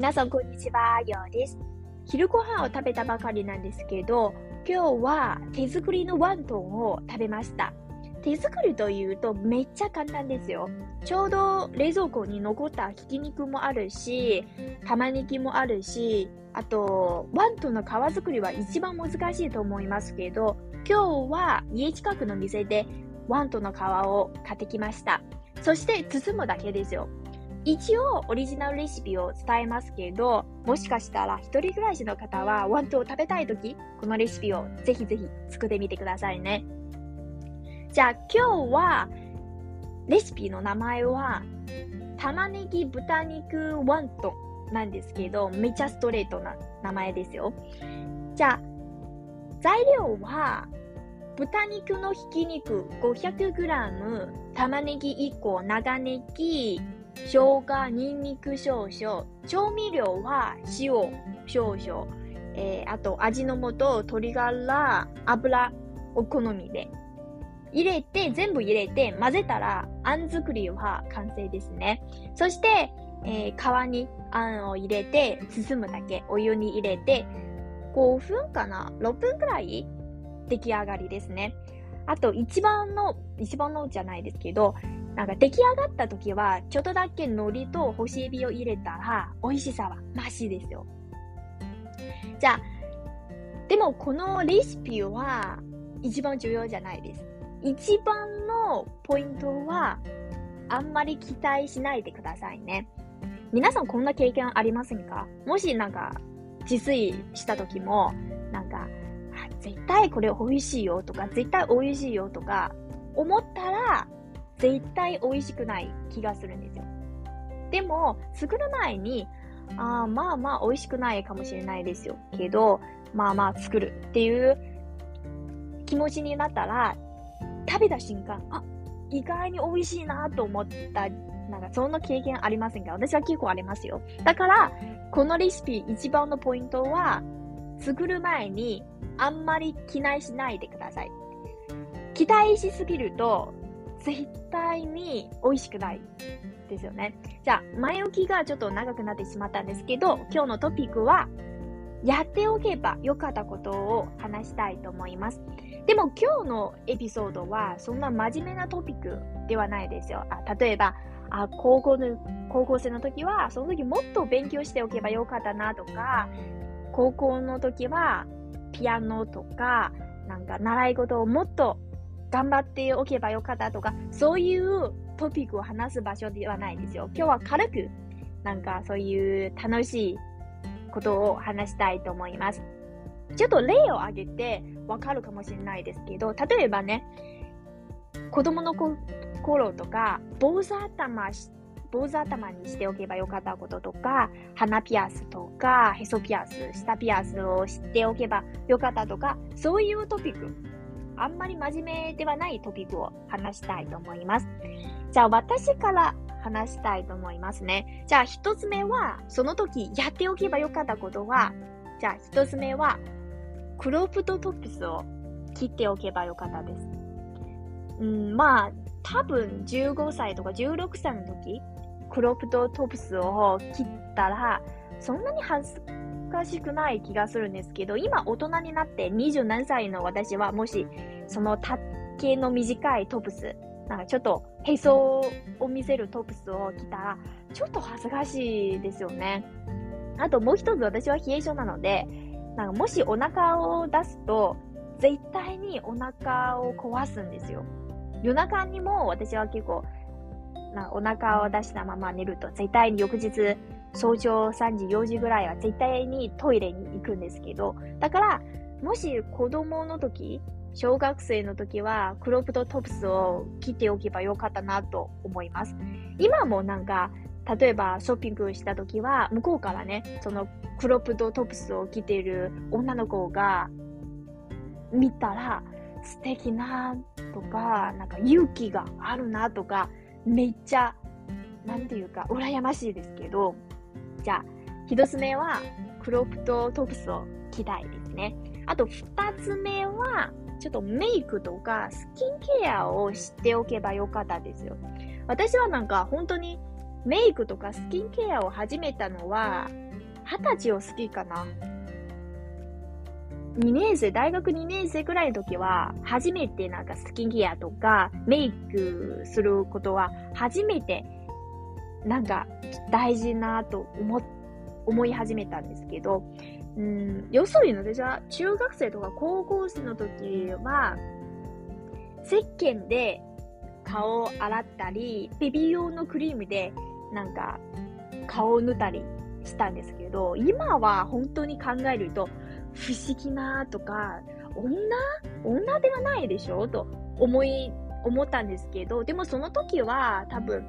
皆さん、こんにちは。ようです。昼ご飯を食べたばかりなんですけど、今日は手作りのワントンを食べました。手作りというとめっちゃ簡単ですよ。ちょうど冷蔵庫に残ったひき肉もあるし、玉ねぎもあるし、あと、ワントンの皮作りは一番難しいと思いますけど、今日は家近くの店でワントンの皮を買ってきました。そして包むだけですよ。一応オリジナルレシピを伝えますけど、もしかしたら一人暮らしの方はワントを食べたいとき、このレシピをぜひぜひ作ってみてくださいね。じゃあ今日は、レシピの名前は、玉ねぎ豚肉ワントなんですけど、めちゃストレートな名前ですよ。じゃあ、材料は、豚肉のひき肉 500g、玉ねぎ1個、長ネギ、生姜、ニンニク少々、調味料は塩少々、えー、あと味の素、鶏ガラ、油、お好みで。入れて、全部入れて混ぜたら、あん作りは完成ですね。そして、えー、皮にあんを入れて、包むだけ、お湯に入れて、5分かな ?6 分くらい？出来上がりですね。あと、一番の、一番のじゃないですけど、なんか出来上がった時は、ちょっとだけ海苔と干しエビを入れたら、美味しさは増しですよ。じゃあ、でもこのレシピは一番重要じゃないです。一番のポイントは、あんまり期待しないでくださいね。皆さんこんな経験ありませんか？もしなんか、自炊した時も、なんか、絶対これ美味しいよとか、絶対美味しいよとか、思ったら、絶対美味しくない気がするんですよ。でも、作る前に、あまあまあ美味しくないかもしれないですよ。けど、まあまあ作るっていう気持ちになったら、食べた瞬間、あ、意外に美味しいなと思った、なんかそんな経験ありませんか？私は結構ありますよ。だから、このレシピ一番のポイントは、作る前にあんまり期待しないでください。期待しすぎると、対に美味しくないですよね。じゃあ、前置きがちょっと長くなってしまったんですけど、今日のトピックは、やっておけばよかったことを話したいと思います。でも今日のエピソードはそんな真面目なトピックではないですよ。あ例えばあ高校の、高校生の時はその時もっと勉強しておけばよかったなとか、高校の時はピアノとか、なんか習い事をもっと頑張っておけばよかったとか、そういうトピックを話す場所ではないですよ。今日は軽く、なんかそういう楽しいことを話したいと思います。ちょっと例を挙げてわかるかもしれないですけど、例えばね、子供の頃とか、坊主頭し坊主頭にしておけばよかったこととか、鼻ピアスとか、へそピアス、下ピアスを知っておけばよかったとか、そういうトピックあんまり真面目ではないトピックを話したいと思います。じゃあ私から話したいと思いますね。じゃあ一つ目は、その時やっておけばよかったことは、じゃあ一つ目は、クロップドトップスを切っておけばよかったです。うん、まあ、多分15歳とか16歳の時、クロップドトップスを切ったら、そんなに恥ずかしくない気がするんですけど、今大人になって20何歳の私は、もし、その丈の短いトップス、なんかちょっとへそを見せるトップスを着たら、ちょっと恥ずかしいですよね。あともう一つ私は冷え性なので、なんかもしお腹を出すと、絶対にお腹を壊すんですよ。夜中にも私は結構、なお腹を出したまま寝ると絶対に翌日早朝3時、4時ぐらいは絶対にトイレに行くんですけど、だから、もし子供の時、小学生の時はクロップドトップスを切っておけばよかったなと思います。今もなんか、例えばショッピングした時は、向こうからね、そのクロップドトップスを着ている女の子が見たら、素敵なとか、なんか勇気があるなとか、めっちゃ、なんていうか、羨ましいですけど、じゃあ、一つ目は、クロプとトプスを着たいですね。あと、二つ目は、ちょっとメイクとかスキンケアを知っておけばよかったですよ。私はなんか本当にメイクとかスキンケアを始めたのは二十歳を好きかな。2年生、大学2年生くらいの時は、初めてなんかスキンケアとかメイクすることは、初めてなんか大事なと思、思い始めたんですけど、うん、要するに私は中学生とか高校生の時は、石鹸で顔を洗ったり、ベビー用のクリームでなんか顔を塗ったりしたんですけど、今は本当に考えると不思議なとか、女女ではないでしょ？と思い、思ったんですけど、でもその時は多分、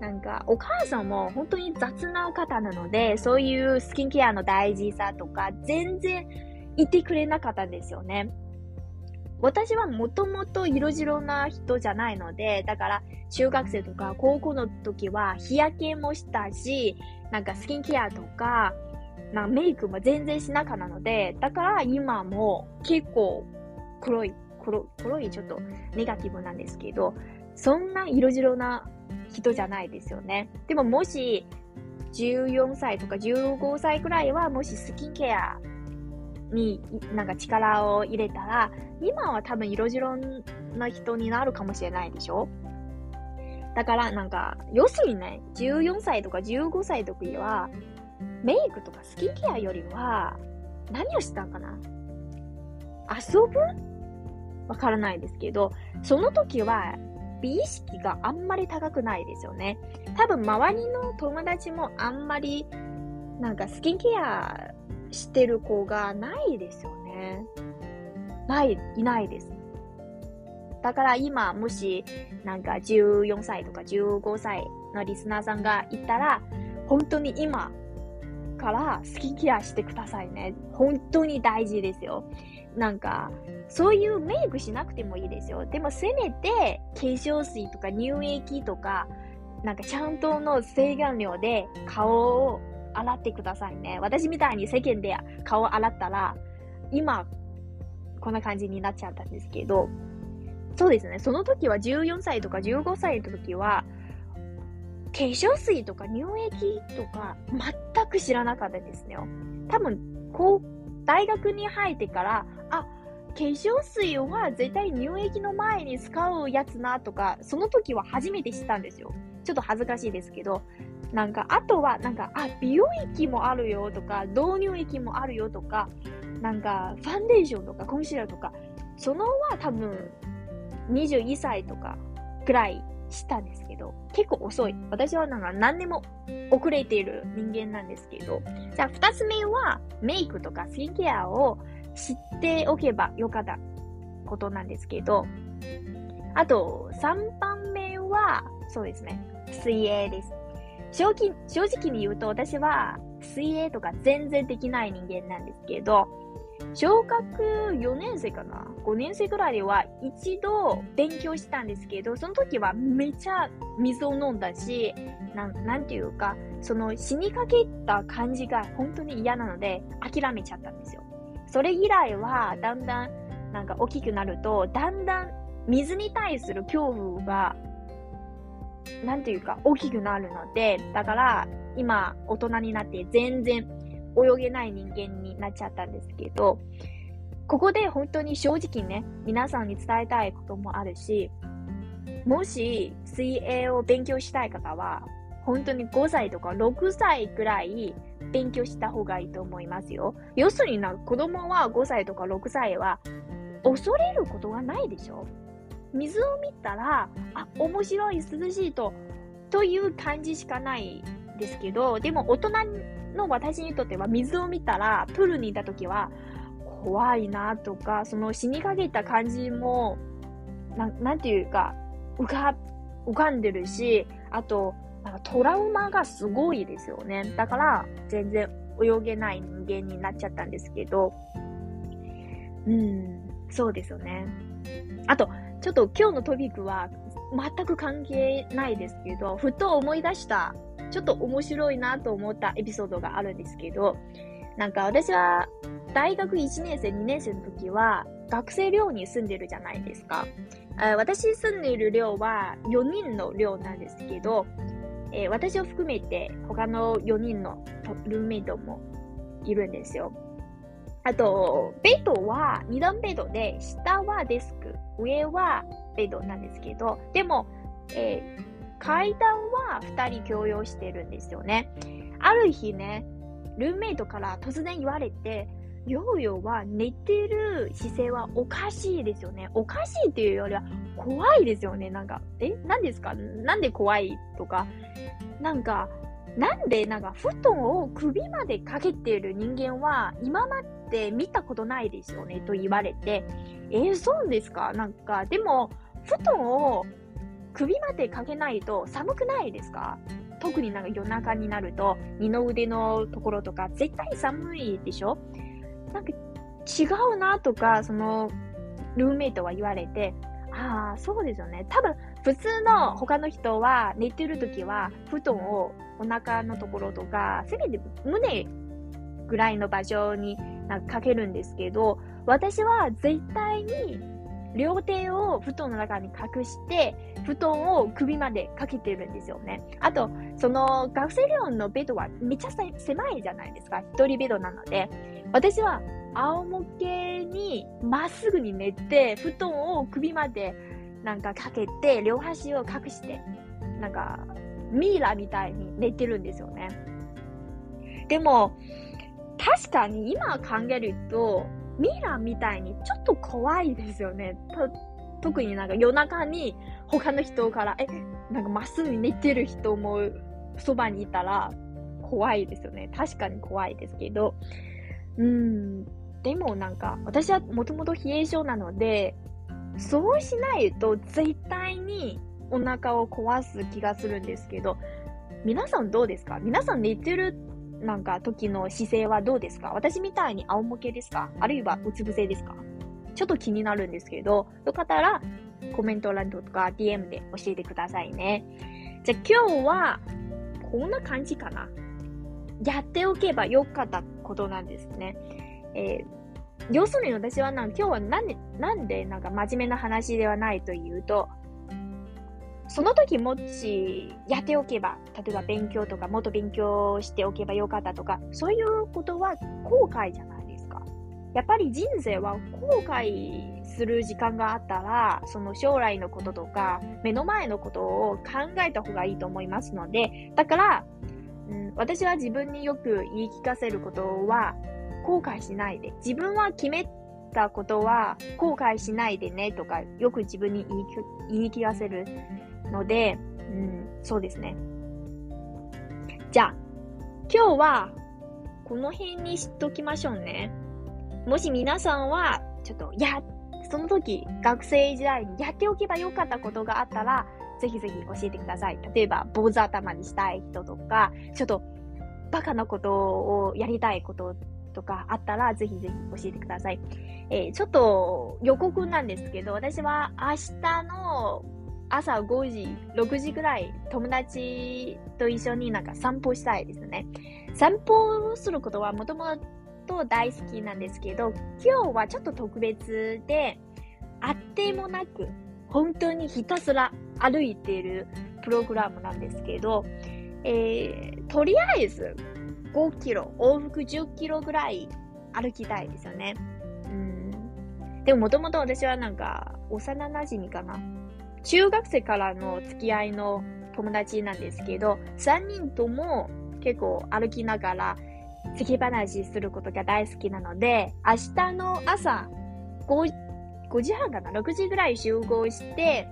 なんか、お母さんも本当に雑な方なので、そういうスキンケアの大事さとか、全然言ってくれなかったんですよね。私はもともと色白な人じゃないので、だから中学生とか高校の時は日焼けもしたし、なんかスキンケアとか、なんかメイクも全然しなかったので、だから今も結構黒い、黒黒いちょっとネガティブなんですけど、そんな色白な人じゃないですよね。でももし14歳とか15歳くらいはもしスキンケアになんか力を入れたら、今は多分色白な人になるかもしれないでしょ。だからなんか、要するにね、14歳とか15歳の時は、メイクとかスキンケアよりは、何をしたんかな。遊ぶ？わからないですけど、その時は美意識があんまり高くないですよね。多分周りの友達もあんまりなんかスキンケアしてる子がないですよね。ない、いないです。だから今、もし、なんか14歳とか15歳のリスナーさんがいたら、本当に今からスキンケアしてくださいね。本当に大事ですよ。なんか、そういうメイクしなくてもいいですよ。でもせめて、化粧水とか乳液とか、なんかちゃんとの制限量で顔を洗ってくださいね。私みたいに世間で顔洗ったら、今、こんな感じになっちゃったんですけど、そうですね。その時は14歳とか15歳の時は、化粧水とか乳液とか全く知らなかったですね。多分、こう、大学に入ってから、化粧水は絶対乳液の前に使うやつなとか、その時は初めて知ったんですよ。ちょっと恥ずかしいですけど、なんか、あとは、なんか、あ、美容液もあるよとか、導入液もあるよとか、なんか、ファンデーションとか、コンシーラーとか、そのは多分、21歳とかくらいしたんですけど、結構遅い。私はなんか何でも遅れている人間なんですけど、じゃあ二つ目はメイクとかスキンケアを知っておけばよかったことなんですけど、あと3番目は、そうですね、水泳です。正直正直に言うと私は水泳とか全然できない人間なんですけど、小学4年生かな ?5 年生くらいでは一度勉強したんですけど、その時はめちゃ水を飲んだし、な、なんていうか、その死にかけた感じが本当に嫌なので諦めちゃったんですよ。それ以来はだんだんなんか大きくなると、だんだん水に対する恐怖が、なんていうか大きくなるので、だから今大人になって全然泳げない人間になっちゃったんですけど、ここで本当に正直ね、皆さんに伝えたいこともあるし、もし水泳を勉強したい方は、本当に5歳とか6歳くらい勉強した方がいいと思いますよ。要するにな、子供は5歳とか6歳は恐れることはないでしょ水を見たら、あ、面白い、涼しいと、という感じしかないですけど、でも大人の私にとっては水を見たら、プールにいた時は、怖いなとか、その死にかけた感じも、ななんていうか、浮か、浮かんでるし、あと、なんかトラウマがすごいですよね。だから、全然泳げない人間になっちゃったんですけど、うん、そうですよね。あと、ちょっと今日のトピックは全く関係ないですけど、ふと思い出したちょっと面白いなと思ったエピソードがあるんですけど、なんか私は大学1年生、2年生の時は学生寮に住んでるじゃないですか。私住んでいる寮は4人の寮なんですけど、えー、私を含めて他の4人のルーメイトもいるんですよ。あと、ベッドは2段ベッドで、下はデスク、上はベッドなんですけど、でも、えー、階段は2人共用してるんですよね。ある日ね、ルーメイトから突然言われて、ヨーヨーは寝てる姿勢はおかしいですよね。おかしいっていうよりは怖いですよね。なんか、え？何ですか？なんで怖いとか、なんか、なんでなんか布団を首までかけている人間は今まで見たことないですよねと言われて、え、そうですか？なんか、でも、布団を首までかけないと寒くないですか？特になんか夜中になると、二の腕のところとか絶対寒いでしょ？なんか違うなとか、その、ルーメイトは言われて、ああ、そうですよね。多分、普通の他の人は寝てるときは、布団をお腹のところとか、せめて胸ぐらいの場所になんかかけるんですけど、私は絶対に両手を布団の中に隠して、布団を首までかけてるんですよね。あと、その学生寮のベッドはめっちゃ狭いじゃないですか。一人ベッドなので。私は仰向けにまっすぐに寝て、布団を首までなんかかけて、両端を隠して、なんかミイラみたいに寝てるんですよね。でも、確かに今考えると、ミイラみたいにちょっと怖いですよね。特になんか夜中に他の人から、え、なんかまっすぐに寝てる人もそばにいたら怖いですよね。確かに怖いですけど。うん。でもなんか、私はもともと冷え性なので、そうしないと絶対にお腹を壊す気がするんですけど、皆さんどうですか？皆さん寝てるなんか時の姿勢はどうですか？私みたいに仰向けですか？あるいはうつ伏せですか？ちょっと気になるんですけど、よかったらコメント欄とか DM で教えてくださいね。じゃあ今日はこんな感じかな。やっておけばよかったことなんですね。えー、要するに私はなん今日はなんで、なんでなんか真面目な話ではないというと、その時もしやっておけば、例えば勉強とかもっと勉強しておけばよかったとか、そういうことは後悔じゃないですか。やっぱり人生は後悔する時間があったら、その将来のこととか、目の前のことを考えた方がいいと思いますので、だから、うん、私は自分によく言い聞かせることは、後悔しないで。自分は決めたことは後悔しないでねとか、よく自分に言い聞かせるので、うん、そうですね。じゃあ、今日はこの辺にしときましょうね。もし皆さんは、ちょっと、や、その時、学生時代にやっておけばよかったことがあったら、ぜひぜひ教えてください。例えば、坊主頭にしたい人とか、ちょっと、バカなことをやりたいこととかあったら、ぜひぜひ教えてください。えー、ちょっと予告なんですけど、私は明日の朝5時、6時ぐらい友達と一緒になんか散歩したいですね。散歩することはもともと大好きなんですけど、今日はちょっと特別で、あってもなく、本当にひたすら歩いているプログラムなんですけど、えー、とりあえず5キロ、往復10キロぐらい歩きたいですよね。うん。でももともと私はなんか幼馴染かな。中学生からの付き合いの友達なんですけど、3人とも結構歩きながら突き話することが大好きなので、明日の朝 5, 5時半かな ?6 時ぐらい集合して、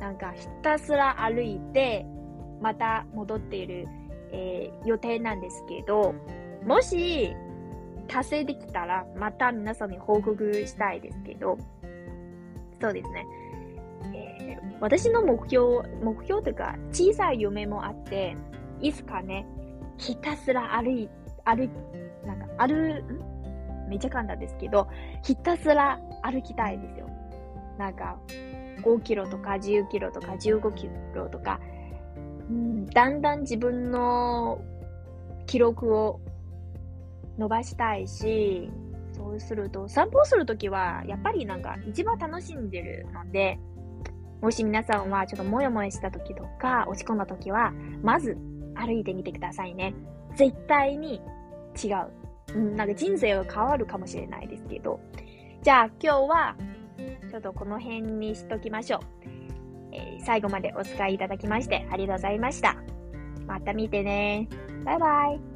なんかひたすら歩いて、また戻っている、えー、予定なんですけど、もし達成できたら、また皆さんに報告したいですけど、そうですね。私の目標、目標というか、小さい夢もあって、いつかね、ひたすら歩い、歩い、なんか、歩、ん？めちゃ簡単ですけど、ひたすら歩きたいですよ。なんか、5キロとか10キロとか15キロとか、うん、だんだん自分の記録を伸ばしたいし、そうすると、散歩するときは、やっぱりなんか一番楽しんでるので、もし皆さんはちょっともやもやした時とか、落ち込んだ時は、まず歩いてみてくださいね。絶対に違う。うん、なんか人生が変わるかもしれないですけど。じゃあ今日は、ちょっとこの辺にしときましょう。えー、最後までお使いいただきましてありがとうございました。また見てね。バイバイ。